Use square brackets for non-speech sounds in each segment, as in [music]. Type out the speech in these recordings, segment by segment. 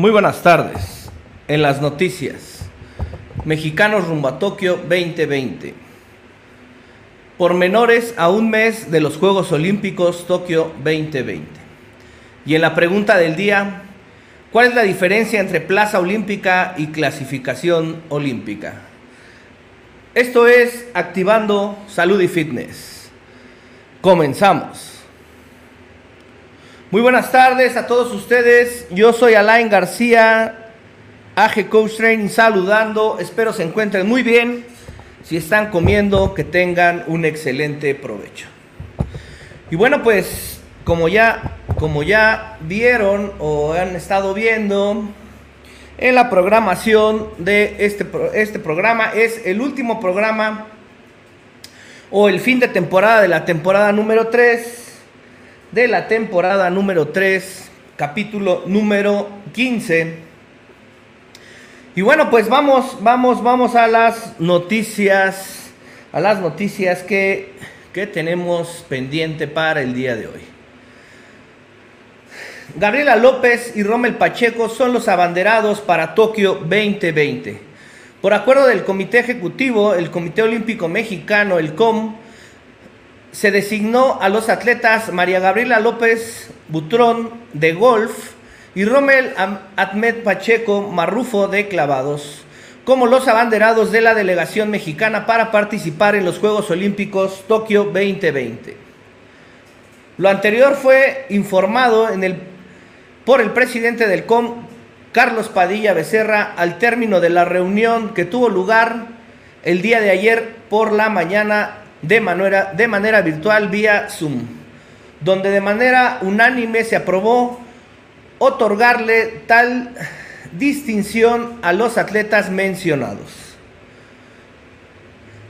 Muy buenas tardes. En las noticias, Mexicanos rumbo a Tokio 2020. Por menores a un mes de los Juegos Olímpicos Tokio 2020. Y en la pregunta del día, ¿cuál es la diferencia entre plaza olímpica y clasificación olímpica? Esto es Activando Salud y Fitness. Comenzamos. Muy buenas tardes a todos ustedes. Yo soy Alain García, AG Coach Training, saludando. Espero se encuentren muy bien. Si están comiendo, que tengan un excelente provecho. Y bueno, pues como ya, como ya vieron o han estado viendo en la programación de este, este programa, es el último programa o el fin de temporada de la temporada número 3 de la temporada número 3, capítulo número 15. Y bueno, pues vamos, vamos, vamos a las noticias, a las noticias que, que tenemos pendiente para el día de hoy. Gabriela López y Rommel Pacheco son los abanderados para Tokio 2020. Por acuerdo del Comité Ejecutivo, el Comité Olímpico Mexicano, el COM, se designó a los atletas María Gabriela López Butrón de golf y Rommel Ahmed Pacheco Marrufo de clavados como los abanderados de la delegación mexicana para participar en los Juegos Olímpicos Tokio 2020. Lo anterior fue informado por el presidente del COM, Carlos Padilla Becerra, al término de la reunión que tuvo lugar el día de ayer por la mañana de manera, de manera virtual vía Zoom, donde de manera unánime se aprobó otorgarle tal distinción a los atletas mencionados.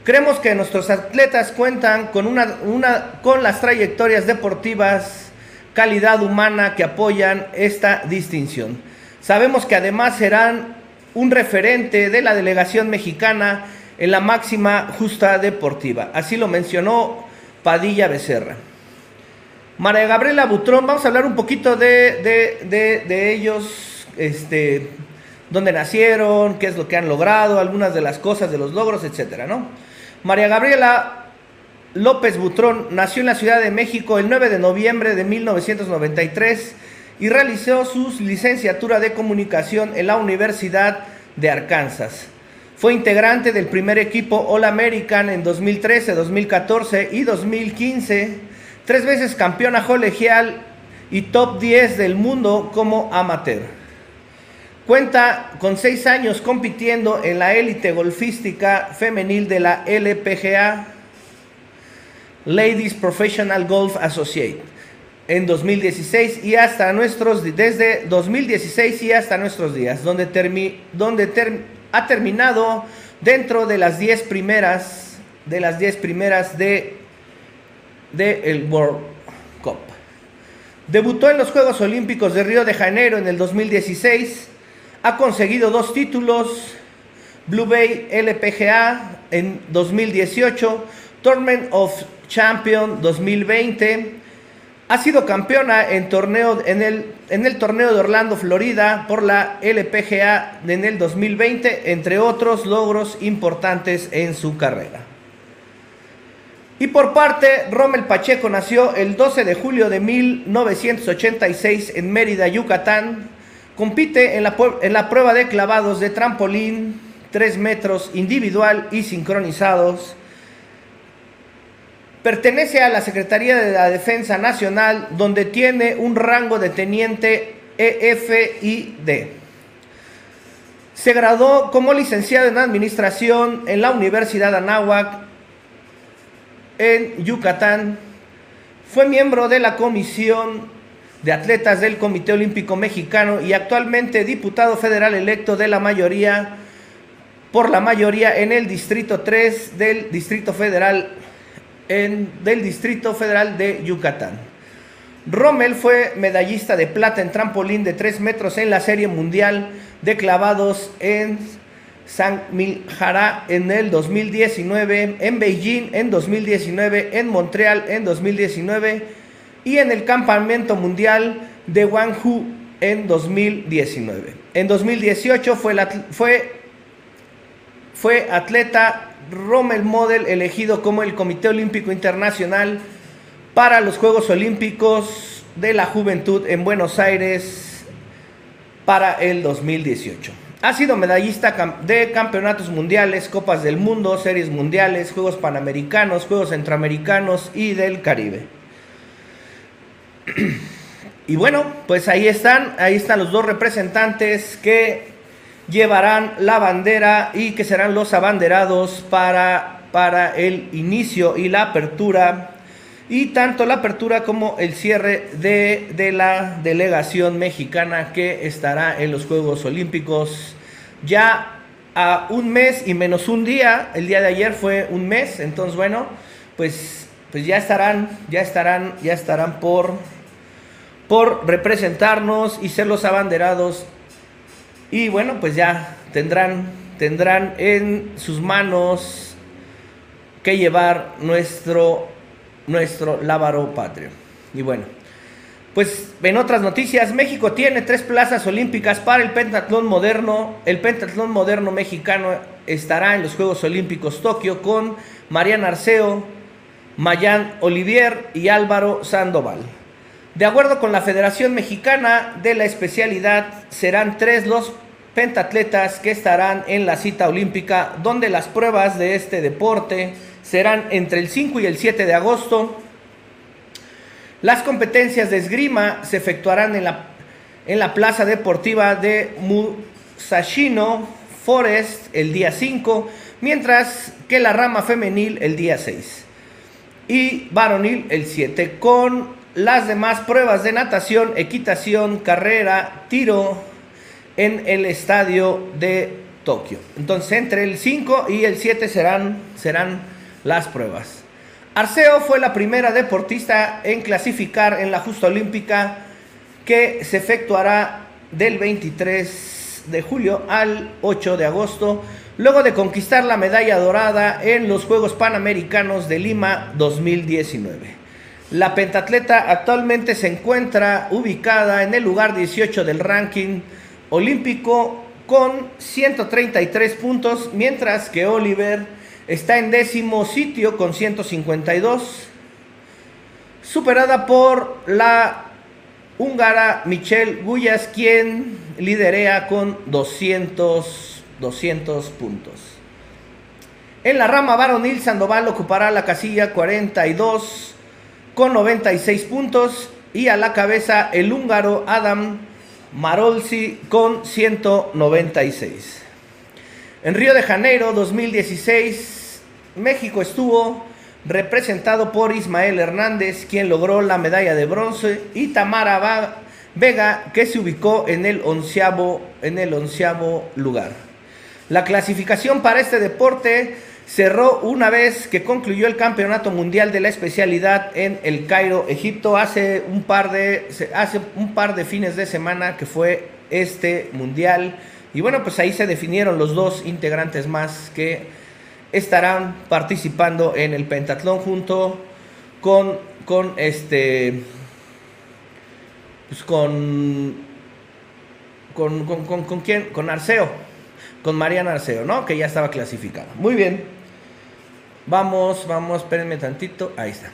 Creemos que nuestros atletas cuentan con, una, una, con las trayectorias deportivas, calidad humana que apoyan esta distinción. Sabemos que además serán un referente de la delegación mexicana en la máxima justa deportiva. Así lo mencionó Padilla Becerra. María Gabriela Butrón, vamos a hablar un poquito de, ellos, este, dónde nacieron, qué es lo que han logrado, algunas de las cosas, de los logros, etcétera, ¿no? María Gabriela López Butrón nació en la Ciudad de México el 9 de noviembre de 1993 y realizó su licenciatura de comunicación en la Universidad de Arkansas. Fue integrante del primer equipo All American en 2013, 2014 y 2015. Tres veces campeona colegial y top 10 del mundo como amateur. Cuenta con seis años compitiendo en la élite golfística femenil de la LPGA, Ladies Professional Golf Associate, en 2016 y hasta nuestros desde 2016 y hasta nuestros días, donde, termi, donde ha terminado dentro de las 10 primeras de las 10 primeras de, de el World Cup. Debutó en los Juegos Olímpicos de Río de Janeiro en el 2016. Ha conseguido dos títulos, Blue Bay LPGA en 2018, Tournament of Champion 2020 ha sido campeona en, torneo, en, el, en el torneo de Orlando, Florida, por la LPGA en el 2020, entre otros logros importantes en su carrera. Y por parte, Rommel Pacheco nació el 12 de julio de 1986 en Mérida, Yucatán. Compite en la, en la prueba de clavados de trampolín, 3 metros individual y sincronizados Pertenece a la Secretaría de la Defensa Nacional, donde tiene un rango de teniente EFID. Se graduó como licenciado en Administración en la Universidad Anáhuac en Yucatán. Fue miembro de la Comisión de Atletas del Comité Olímpico Mexicano y actualmente diputado federal electo de la mayoría por la mayoría en el Distrito 3 del Distrito Federal del Distrito Federal de Yucatán. Rommel fue medallista de plata en trampolín de 3 metros en la Serie Mundial de Clavados en San Miljara en el 2019, en Beijing en 2019, en Montreal en 2019 y en el Campamento Mundial de Guangzhou en 2019. En 2018 fue, fue, fue atleta Rommel Model elegido como el Comité Olímpico Internacional para los Juegos Olímpicos de la Juventud en Buenos Aires para el 2018. Ha sido medallista de campeonatos mundiales, Copas del Mundo, Series Mundiales, Juegos Panamericanos, Juegos Centroamericanos y del Caribe. [clears throat] Y bueno, pues ahí están, ahí están los dos representantes que llevarán la bandera y que serán los abanderados para, para el inicio y la apertura y tanto la apertura como el cierre de, de, la delegación mexicana que estará en los Juegos Olímpicos ya a un mes y menos un día. El día de ayer fue un mes, entonces bueno, pues, pues ya estarán, ya estarán, ya estarán por por representarnos y ser los abanderados. Y bueno, pues ya tendrán, tendrán en sus manos que llevar nuestro, nuestro lábaro patrio. Y bueno, pues en otras noticias, México tiene tres plazas olímpicas para el pentatlón moderno. El pentatlón moderno mexicano estará en los Juegos Olímpicos Tokio con Mariana Arceo, Mayan Olivier y Álvaro Sandoval. De acuerdo con la Federación Mexicana de la Especialidad, serán tres los pentatletas que estarán en la cita olímpica, donde las pruebas de este deporte serán entre el 5 y el 7 de agosto. Las competencias de esgrima se efectuarán en la, en la Plaza Deportiva de Musashino Forest el día 5, mientras que la rama femenil el día 6 y varonil el 7, con las demás pruebas de natación, equitación, carrera, tiro en el estadio de Tokio. Entonces, entre el 5 y el 7 serán, serán las pruebas. Arceo fue la primera deportista en clasificar en la justa olímpica que se efectuará del 23 de julio al 8 de agosto, luego de conquistar la medalla dorada en los Juegos Panamericanos de Lima 2019. La pentatleta actualmente se encuentra ubicada en el lugar 18 del ranking olímpico con 133 puntos, mientras que Oliver está en décimo sitio con 152, superada por la húngara Michelle Guyas, quien liderea con 200, 200 puntos. En la rama varonil, Sandoval ocupará la casilla 42 con 96 puntos y a la cabeza el húngaro Adam Marolsi con 196. En Río de Janeiro 2016, México estuvo representado por Ismael Hernández, quien logró la medalla de bronce, y Tamara Vega, que se ubicó en el onceavo, en el onceavo lugar. La clasificación para este deporte cerró una vez que concluyó el Campeonato Mundial de la especialidad en el Cairo, Egipto, hace un par de, hace un par de fines de semana que fue este Mundial. Y bueno, pues ahí se definieron los dos integrantes más que estarán participando en el pentatlón junto con, con este pues con con, con, con, con quién con Arceo con Mariana Arceo, ¿no? Que ya estaba clasificada. Muy bien. Vamos, vamos, espérenme tantito. Ahí está.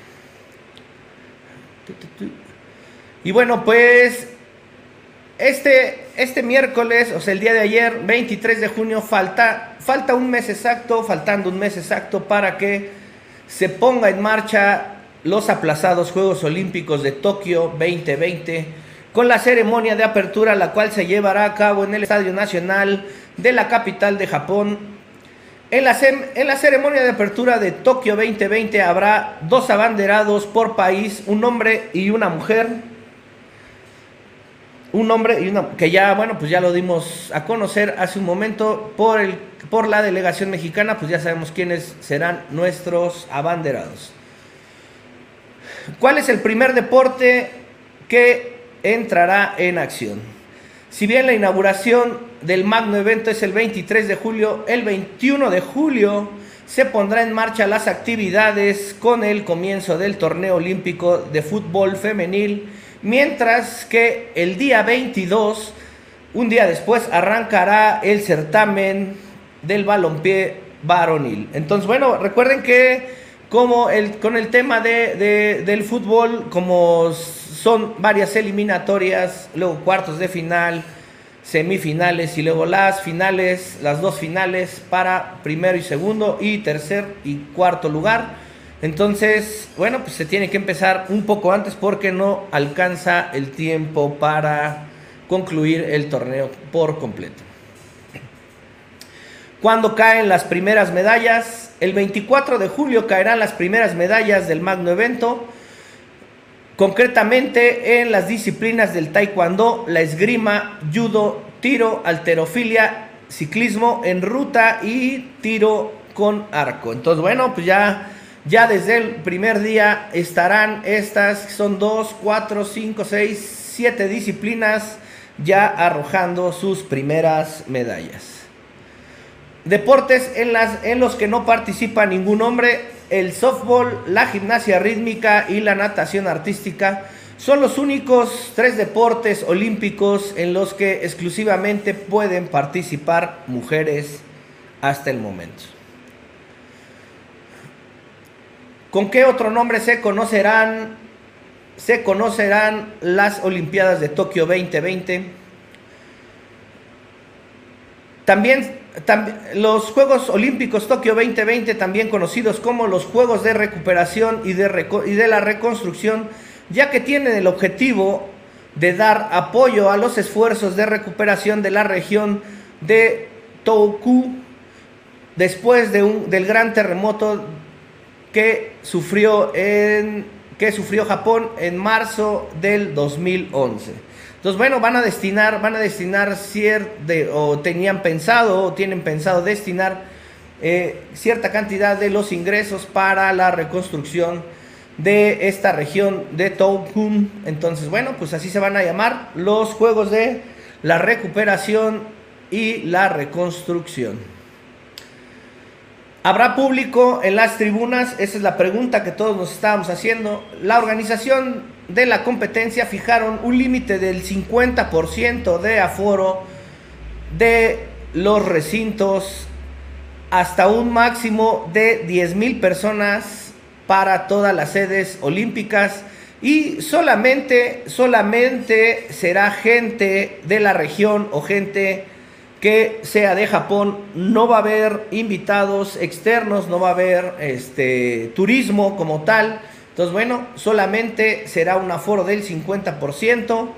Y bueno, pues este, este miércoles, o sea, el día de ayer, 23 de junio, falta, falta un mes exacto, faltando un mes exacto para que se ponga en marcha los aplazados Juegos Olímpicos de Tokio 2020 con la ceremonia de apertura, la cual se llevará a cabo en el Estadio Nacional de la capital de Japón en la, en la, ceremonia de apertura de Tokio 2020 habrá dos abanderados por país, un hombre y una mujer. Un hombre y una que ya, bueno, pues ya lo dimos a conocer hace un momento por, el, por la delegación mexicana, pues ya sabemos quiénes serán nuestros abanderados. ¿Cuál es el primer deporte que entrará en acción? Si bien la inauguración del magno evento es el 23 de julio, el 21 de julio se pondrá en marcha las actividades con el comienzo del torneo olímpico de fútbol femenil, mientras que el día 22, un día después, arrancará el certamen del balompié varonil. Entonces, bueno, recuerden que como el, con el tema de, del fútbol, como son varias eliminatorias, luego cuartos de final, semifinales y luego las finales, las dos finales para primero y segundo y tercer y cuarto lugar. Entonces, bueno, pues se tiene que empezar un poco antes porque no alcanza el tiempo para concluir el torneo por completo. Cuando caen las primeras medallas? El 24 de julio caerán las primeras medallas del magno evento, concretamente en las disciplinas del taekwondo, la esgrima, judo, tiro, alterofilia, ciclismo en ruta y tiro con arco. Entonces, bueno, pues ya ya desde el primer día estarán estas, son 2, 4, 5, 6, 7 disciplinas ya arrojando sus primeras medallas. Deportes en, las, en los que no participa ningún hombre, el softball, la gimnasia rítmica y la natación artística son los únicos tres deportes olímpicos en los que exclusivamente pueden participar mujeres hasta el momento. ¿Con qué otro nombre se conocerán, se conocerán las Olimpiadas de Tokio 2020? También, los Juegos Olímpicos Tokio 2020, también conocidos como los Juegos de Recuperación y de, la Reconstrucción, ya que tienen el objetivo de dar apoyo a los esfuerzos de recuperación de la región de Toku después del gran terremoto que sufrió, en, que sufrió Japón en marzo del 2011. Entonces, bueno, van a destinar, van a destinar o tenían pensado, o tienen pensado destinar eh, cierta cantidad de los ingresos para la reconstrucción de esta región de Tohoku. Entonces, bueno, pues así se van a llamar los Juegos de la Recuperación y la Reconstrucción. ¿Habrá público en las tribunas? Esa es la pregunta que todos nos estábamos haciendo. La organización de la competencia fijaron un límite del 50% de aforo de los recintos hasta un máximo de 10 mil personas para todas las sedes olímpicas y solamente, solamente será gente de la región o gente que sea de Japón, no va a haber invitados externos, no va a haber este, turismo como tal. Entonces, bueno, solamente será un aforo del 50%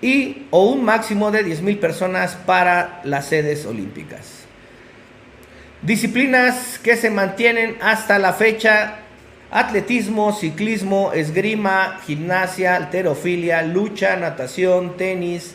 y o un máximo de 10 mil personas para las sedes olímpicas. Disciplinas que se mantienen hasta la fecha, atletismo, ciclismo, esgrima, gimnasia, alterofilia, lucha, natación, tenis,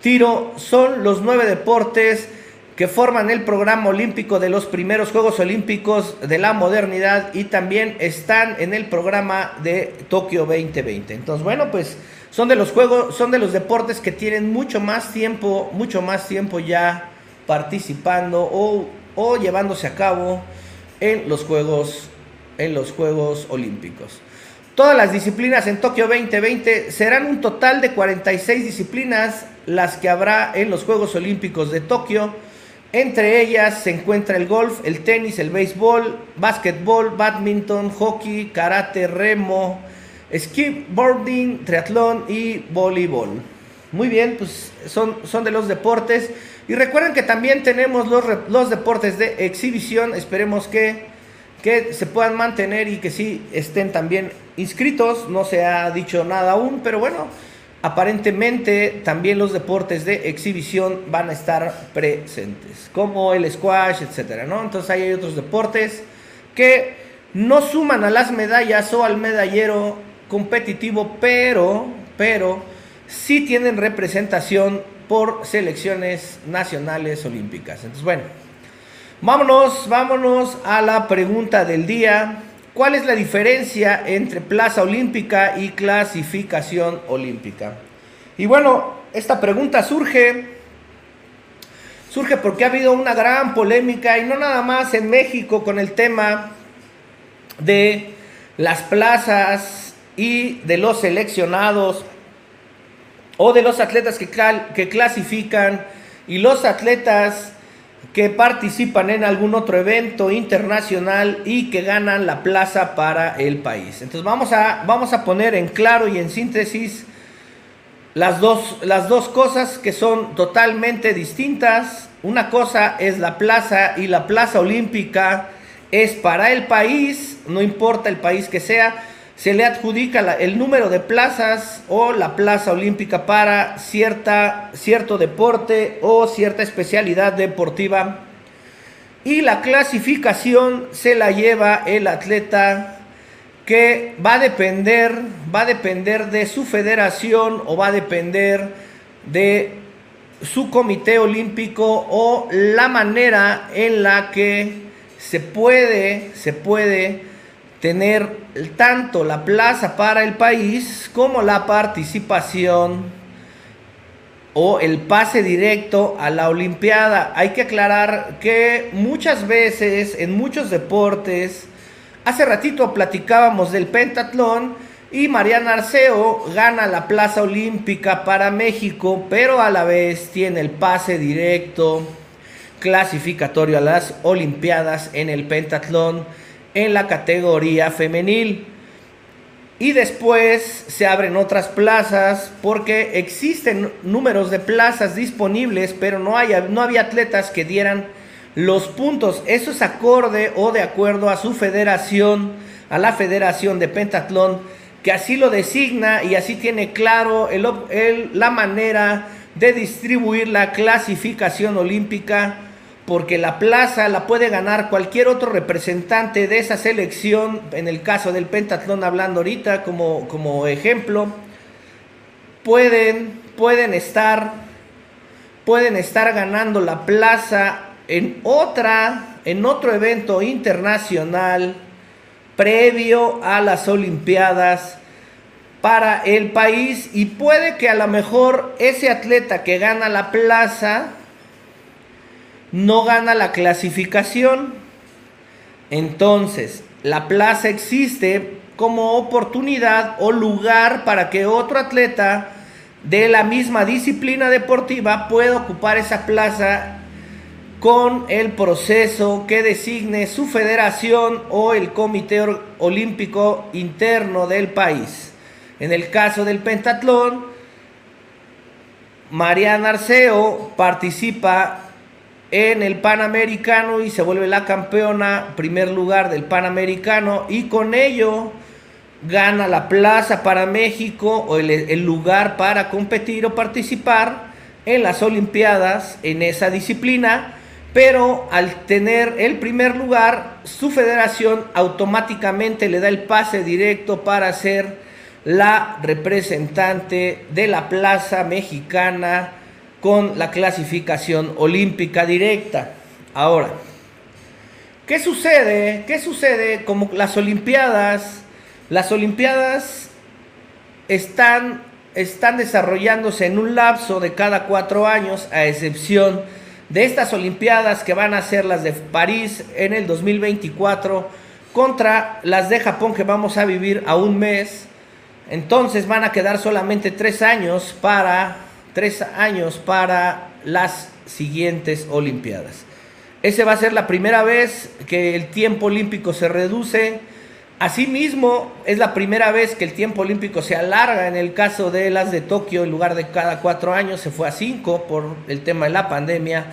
tiro son los nueve deportes que forman el programa olímpico de los primeros Juegos Olímpicos de la modernidad y también están en el programa de Tokio 2020. Entonces, bueno, pues son de los juegos, son de los deportes que tienen mucho más tiempo, mucho más tiempo ya participando o, o llevándose a cabo en los Juegos, en los Juegos Olímpicos. Todas las disciplinas en Tokio 2020 serán un total de 46 disciplinas las que habrá en los Juegos Olímpicos de Tokio. Entre ellas se encuentra el golf, el tenis, el béisbol, básquetbol, badminton, hockey, karate, remo, skateboarding, triatlón y voleibol. Muy bien, pues son, son de los deportes. Y recuerden que también tenemos los, los deportes de exhibición. Esperemos que que se puedan mantener y que sí estén también inscritos. No se ha dicho nada aún, pero bueno, aparentemente también los deportes de exhibición van a estar presentes, como el squash, etcétera, ¿no? Entonces hay otros deportes que no suman a las medallas o al medallero competitivo, pero, pero sí tienen representación por selecciones nacionales olímpicas. Entonces, bueno, Vámonos, vámonos a la pregunta del día. ¿Cuál es la diferencia entre plaza olímpica y clasificación olímpica? Y bueno, esta pregunta surge surge porque ha habido una gran polémica y no nada más en México con el tema de las plazas y de los seleccionados o de los atletas que, que clasifican y los atletas que participan en algún otro evento internacional y que ganan la plaza para el país. Entonces vamos a, vamos a poner en claro y en síntesis las dos, las dos cosas que son totalmente distintas. Una cosa es la plaza y la plaza olímpica es para el país, no importa el país que sea, se le adjudica el número de plazas o la plaza olímpica para cierta, cierto deporte o cierta especialidad deportiva. Y la clasificación se la lleva el atleta que va a depender, va a depender de su federación o va a depender de su comité olímpico o la manera en la que se puede, se puede tener tanto la plaza para el país como la participación o el pase directo a la Olimpiada. Hay que aclarar que muchas veces en muchos deportes Hace ratito platicábamos del pentatlón y Mariana Arceo gana la plaza olímpica para México, pero a la vez tiene el pase directo clasificatorio a las Olimpiadas en el pentatlón en la categoría femenil. Y después se abren otras plazas porque existen números de plazas disponibles, pero no, hay, no había atletas que dieran los puntos. Eso es acorde o de acuerdo a su federación, a la federación de pentatlón, que así lo designa y así tiene claro el, la manera de distribuir la clasificación olímpica, porque la plaza la puede ganar cualquier otro representante de esa selección, en el caso del pentatlón hablando ahorita como, como ejemplo, pueden, pueden estar pueden estar ganando la plaza en otra, en otro evento internacional previo a las Olimpiadas para el país y puede que a lo mejor ese atleta que gana la plaza no gana la clasificación. Entonces, la plaza existe como oportunidad o lugar para que otro atleta de la misma disciplina deportiva pueda ocupar esa plaza con el proceso que designe su federación o el comité olímpico interno del país. En el caso del pentatlón, Mariana Arceo participa en el Panamericano y se vuelve la campeona, primer lugar del Panamericano y con ello gana la plaza para México o el, lugar para competir o participar en las Olimpiadas en esa disciplina pero al tener el primer lugar, su federación automáticamente le da el pase directo para ser la representante de la plaza mexicana con la clasificación olímpica directa. Ahora, ¿qué sucede? ¿Qué sucede? Como las Olimpiadas, las Olimpiadas están, están desarrollándose en un lapso de cada cuatro años, a excepción de estas Olimpiadas que van a ser las de París en el 2024 contra las de Japón que vamos a vivir a un mes. Entonces van a quedar solamente tres años para tres años para las siguientes Olimpiadas. Ese va a ser la primera vez que el tiempo olímpico se reduce. Asimismo, es la primera vez que el tiempo olímpico se alarga. En el caso de las de Tokio, en lugar de cada cuatro años, se fue a cinco por el tema de la pandemia.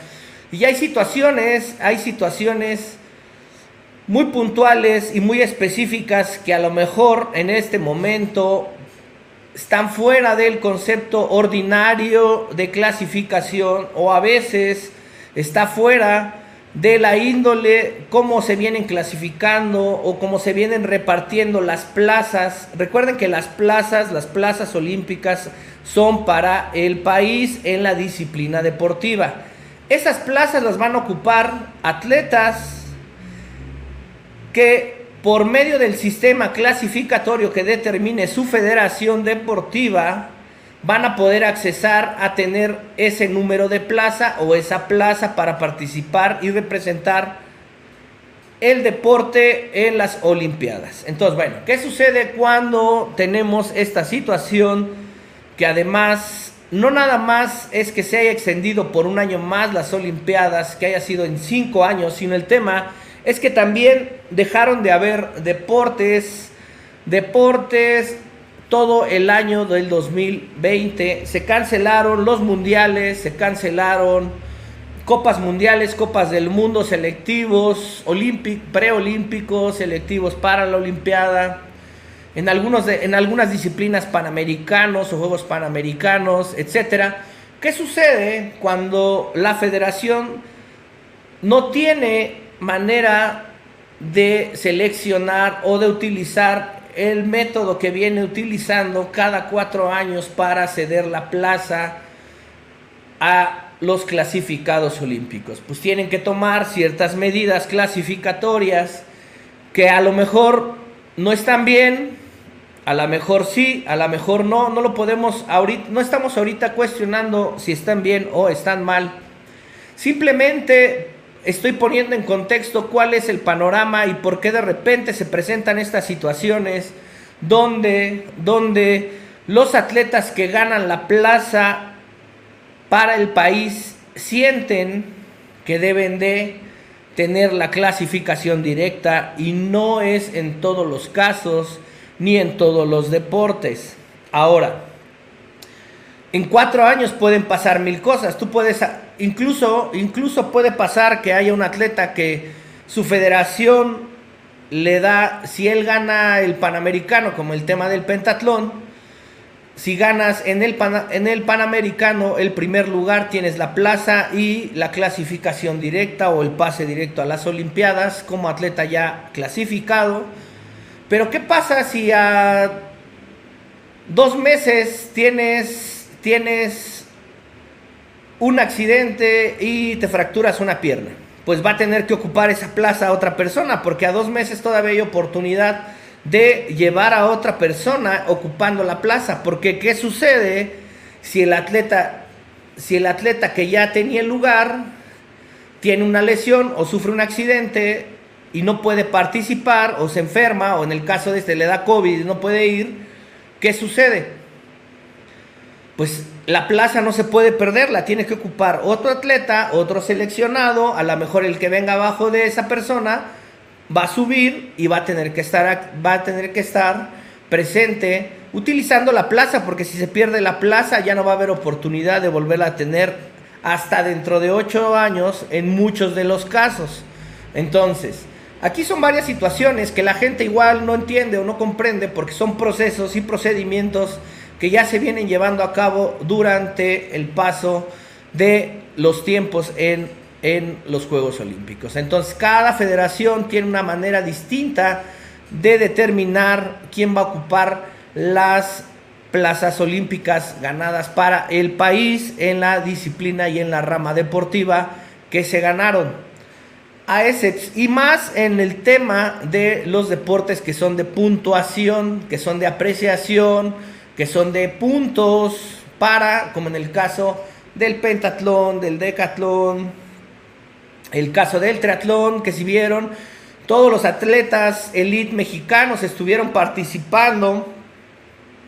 Y hay situaciones, hay situaciones muy puntuales y muy específicas que a lo mejor en este momento están fuera del concepto ordinario de clasificación o a veces está fuera de la índole, cómo se vienen clasificando o cómo se vienen repartiendo las plazas. Recuerden que las plazas, las plazas olímpicas son para el país en la disciplina deportiva. Esas plazas las van a ocupar atletas que por medio del sistema clasificatorio que determine su federación deportiva, van a poder accesar a tener ese número de plaza o esa plaza para participar y representar el deporte en las Olimpiadas. Entonces, bueno, ¿qué sucede cuando tenemos esta situación que además no nada más es que se haya extendido por un año más las Olimpiadas, que haya sido en cinco años, sino el tema es que también dejaron de haber deportes, deportes todo el año del 2020. Se cancelaron los mundiales, se cancelaron copas mundiales, copas del mundo, selectivos, preolímpicos, selectivos para la Olimpiada. En, algunos en algunas disciplinas panamericanos o Juegos Panamericanos, etc. ¿Qué sucede cuando la federación no tiene manera de seleccionar o de utilizar el método que viene utilizando cada cuatro años para ceder la plaza a los clasificados olímpicos. Pues tienen que tomar ciertas medidas clasificatorias que a lo mejor no están bien, a lo mejor sí, a lo mejor no, no lo podemos ahorita, no estamos ahorita cuestionando si están bien o están mal. Simplemente estoy poniendo en contexto cuál es el panorama y por qué de repente se presentan estas situaciones donde, donde los atletas que ganan la plaza para el país sienten que deben de tener la clasificación directa y no es en todos los casos ni en todos los deportes. Ahora, en cuatro años pueden pasar mil cosas. Tú puedes incluso, incluso puede pasar que haya un atleta que su federación le da, si él gana el Panamericano, como el tema del pentatlón, si ganas en el, en el Panamericano el primer lugar, tienes la plaza y la clasificación directa o el pase directo a las Olimpiadas como atleta ya clasificado. Pero ¿qué pasa si a dos meses tienes, tienes un accidente y te fracturas una pierna, pues va a tener que ocupar esa plaza a otra persona, porque a dos meses todavía hay oportunidad de llevar a otra persona ocupando la plaza, porque ¿qué sucede si el atleta, si el atleta que ya tenía el lugar tiene una lesión o sufre un accidente y no puede participar o se enferma o en el caso de este le da COVID y no puede ir, ¿qué sucede? Pues la plaza no se puede perder, la tiene que ocupar otro atleta, otro seleccionado, a lo mejor el que venga abajo de esa persona va a subir y va a tener que estar, va a tener que estar presente utilizando la plaza, porque si se pierde la plaza ya no va a haber oportunidad de volverla a tener hasta dentro de ocho años en muchos de los casos. Entonces, aquí son varias situaciones que la gente igual no entiende o no comprende porque son procesos y procedimientos que ya se vienen llevando a cabo durante el paso de los tiempos en, en los Juegos Olímpicos. Entonces, cada federación tiene una manera distinta de determinar quién va a ocupar las plazas olímpicas ganadas para el país en la disciplina y en la rama deportiva que se ganaron. A ese, y más en el tema de los deportes que son de puntuación, que son de apreciación, que son de puntos para, como en el caso del pentatlón, del decatlón, el caso del triatlón, que si vieron, todos los atletas elite mexicanos estuvieron participando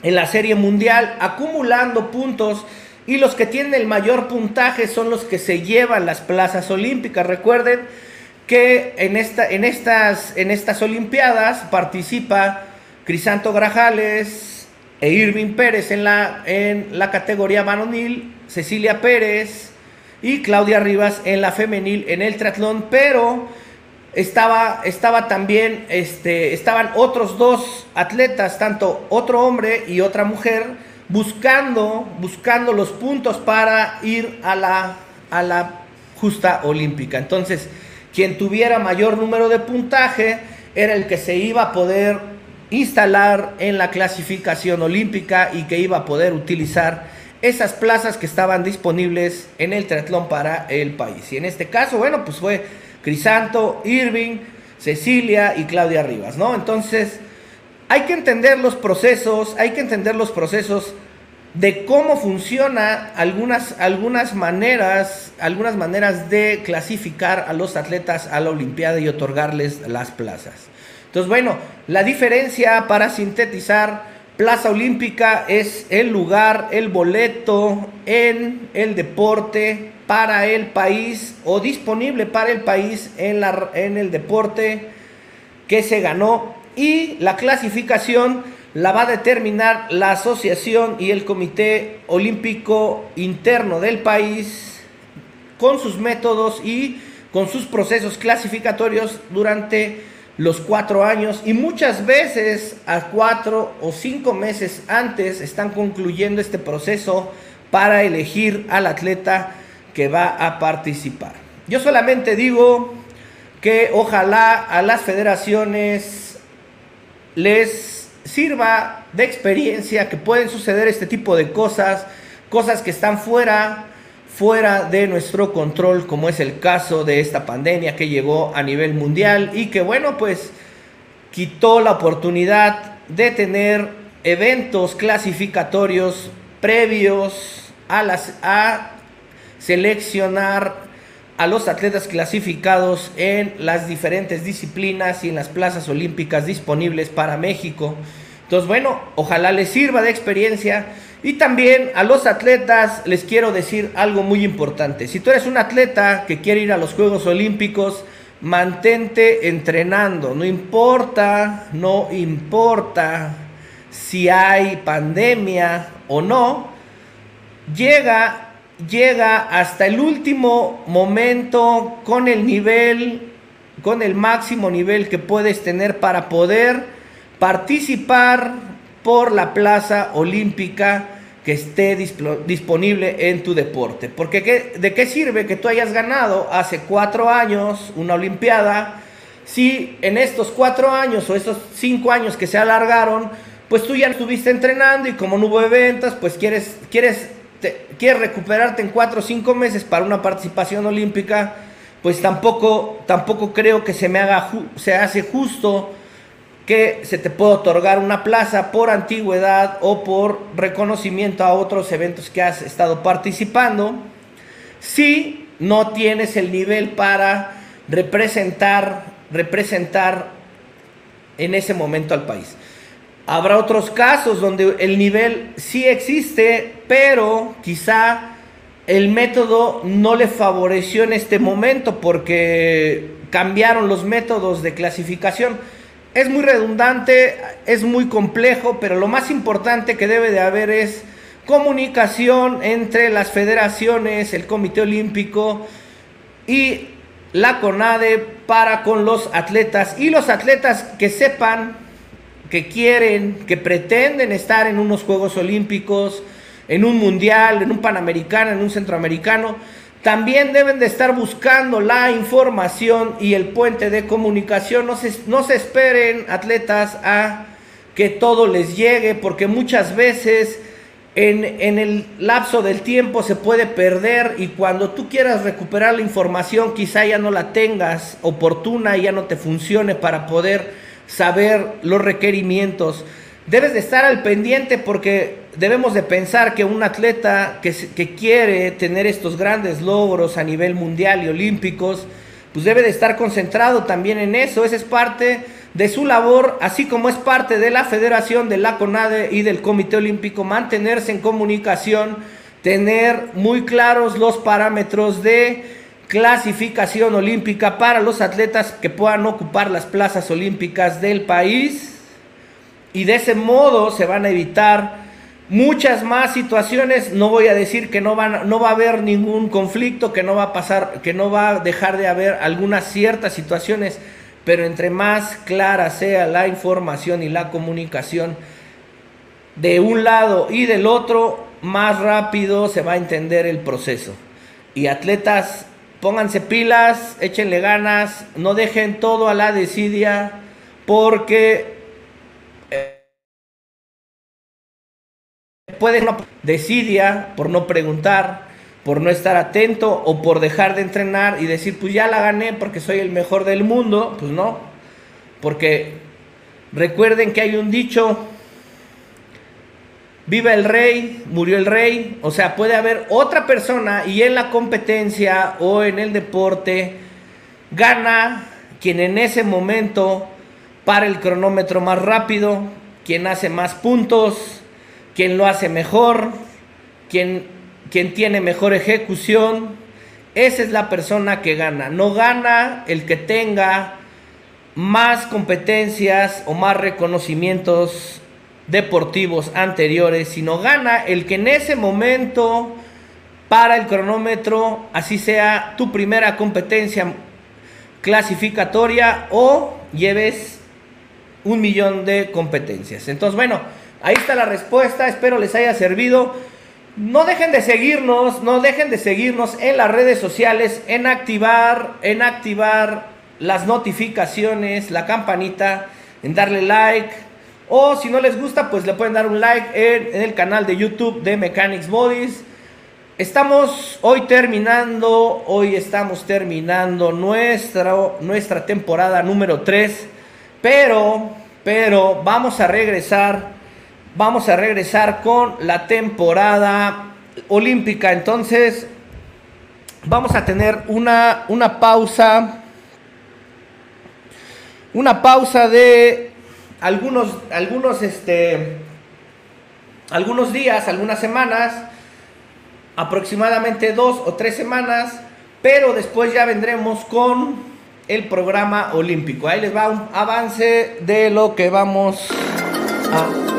en la serie mundial, acumulando puntos y los que tienen el mayor puntaje son los que se llevan las plazas olímpicas. Recuerden que en, esta, en, estas, en estas Olimpiadas participa Crisanto Grajales, e Irving Pérez en la, en la categoría varonil, Cecilia Pérez y Claudia Rivas en la femenil en el triatlón, pero estaba, estaba también, este, estaban otros dos atletas, tanto otro hombre y otra mujer, buscando, buscando los puntos para ir a la, a la justa olímpica. Entonces, quien tuviera mayor número de puntaje era el que se iba a poder instalar en la clasificación olímpica y que iba a poder utilizar esas plazas que estaban disponibles en el triatlón para el país. Y en este caso, bueno, pues fue Crisanto, Irving, Cecilia y Claudia Rivas, ¿no? Entonces, hay que entender los procesos, hay que entender los procesos de cómo funciona algunas, algunas maneras, algunas maneras de clasificar a los atletas a la Olimpiada y otorgarles las plazas. Entonces, bueno, la diferencia para sintetizar Plaza Olímpica es el lugar, el boleto en el deporte para el país o disponible para el país en, la, en el deporte que se ganó. Y la clasificación la va a determinar la asociación y el comité olímpico interno del país con sus métodos y con sus procesos clasificatorios durante los cuatro años y muchas veces a cuatro o cinco meses antes están concluyendo este proceso para elegir al atleta que va a participar. Yo solamente digo que ojalá a las federaciones les sirva de experiencia que pueden suceder este tipo de cosas, cosas que están fuera fuera de nuestro control, como es el caso de esta pandemia que llegó a nivel mundial y que bueno, pues quitó la oportunidad de tener eventos clasificatorios previos a, las, a seleccionar a los atletas clasificados en las diferentes disciplinas y en las plazas olímpicas disponibles para México. Entonces, bueno, ojalá les sirva de experiencia y también a los atletas les quiero decir algo muy importante. Si tú eres un atleta que quiere ir a los Juegos Olímpicos, mantente entrenando. No importa, no importa si hay pandemia o no. Llega, llega hasta el último momento con el nivel, con el máximo nivel que puedes tener para poder participar por la plaza olímpica que esté disponible en tu deporte. Porque ¿de qué sirve que tú hayas ganado hace cuatro años una Olimpiada si en estos cuatro años o estos cinco años que se alargaron, pues tú ya estuviste entrenando y como no hubo eventos, pues quieres, quieres, quieres recuperarte en cuatro o cinco meses para una participación olímpica, pues tampoco, tampoco creo que se me haga, se hace justo que se te puede otorgar una plaza por antigüedad o por reconocimiento a otros eventos que has estado participando si no tienes el nivel para representar representar en ese momento al país. Habrá otros casos donde el nivel sí existe, pero quizá el método no le favoreció en este momento porque cambiaron los métodos de clasificación es muy redundante, es muy complejo, pero lo más importante que debe de haber es comunicación entre las federaciones, el Comité Olímpico y la CONADE para con los atletas y los atletas que sepan que quieren, que pretenden estar en unos Juegos Olímpicos, en un Mundial, en un Panamericano, en un Centroamericano, también deben de estar buscando la información y el puente de comunicación. No se, no se esperen, atletas, a que todo les llegue, porque muchas veces en, en, el lapso del tiempo se puede perder y cuando tú quieras recuperar la información quizá ya no la tengas oportuna y ya no te funcione para poder saber los requerimientos. Debes de estar al pendiente porque debemos de pensar que un atleta que, que, quiere tener estos grandes logros a nivel mundial y olímpicos, pues debe de estar concentrado también en eso. Esa es parte de su labor, así como es parte de la federación, de la CONADE y del Comité Olímpico, mantenerse en comunicación, tener muy claros los parámetros de clasificación olímpica para los atletas que puedan ocupar las plazas olímpicas del país. Y de ese modo se van a evitar muchas más situaciones. No voy a decir que no, no va a haber ningún conflicto, que no va a pasar, que no va a dejar de haber algunas ciertas situaciones, pero entre más clara sea la información y la comunicación de un lado y del otro, más rápido se va a entender el proceso. Y atletas, pónganse pilas, échenle ganas, no dejen todo a la desidia, porque puede no desidia por no preguntar, por no estar atento o por dejar de entrenar y decir, pues ya la gané porque soy el mejor del mundo. Pues no, porque recuerden que hay un dicho, viva el rey, murió el rey. O sea, puede haber otra persona y en la competencia o en el deporte gana quien en ese momento para el cronómetro más rápido, quien hace más puntos, quien lo hace mejor, quien, quien tiene mejor ejecución. Esa es la persona que gana. No gana el que tenga más competencias o más reconocimientos deportivos anteriores, sino gana el que en ese momento para el cronómetro, así sea tu primera competencia clasificatoria o lleves un millón de competencias. Entonces, bueno, ahí está la respuesta, espero les haya servido. No dejen de seguirnos, no dejen de seguirnos en las redes sociales, en activar, en activar las notificaciones, la campanita, en darle like. O si no les gusta, pues le pueden dar un like en, el canal de YouTube de Mechanics Bodies. Estamos hoy terminando, hoy estamos terminando nuestra, nuestra temporada número 3, pero, pero vamos a regresar, vamos a regresar con la temporada olímpica. Entonces, vamos a tener una, una pausa, una pausa de algunos, algunos, este, algunos días, algunas semanas aproximadamente dos o tres semanas, pero después ya vendremos con el programa olímpico. Ahí les va un avance de lo que vamos a...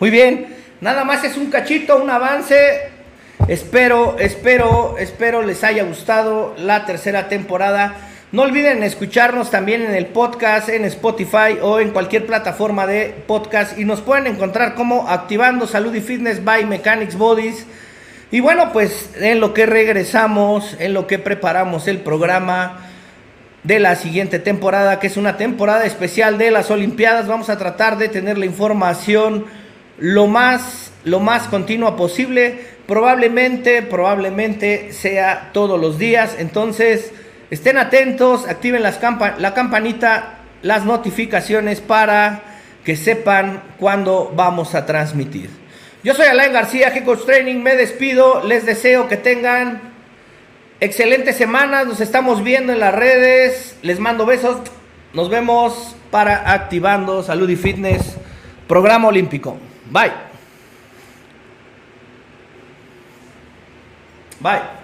Muy bien, nada más es un cachito, un avance. Espero, espero, espero les haya gustado la tercera temporada. No olviden escucharnos también en el podcast, en Spotify o en cualquier plataforma de podcast. Y nos pueden encontrar como Activando Salud y Fitness by Mechanics Bodies. Y bueno, pues en lo que regresamos, en lo que preparamos el programa de la siguiente temporada, que es una temporada especial de las Olimpiadas, vamos a tratar de tener la información lo más, lo más continua posible. Probablemente, probablemente sea todos los días. Entonces, estén atentos, activen las la campanita, las notificaciones para que sepan cuándo vamos a transmitir. Yo soy Alain García, Head Coach Training. Me despido. Les deseo que tengan excelentes semanas. Nos estamos viendo en las redes. Les mando besos. Nos vemos para Activando Salud y Fitness, programa olímpico. Bye. Bye.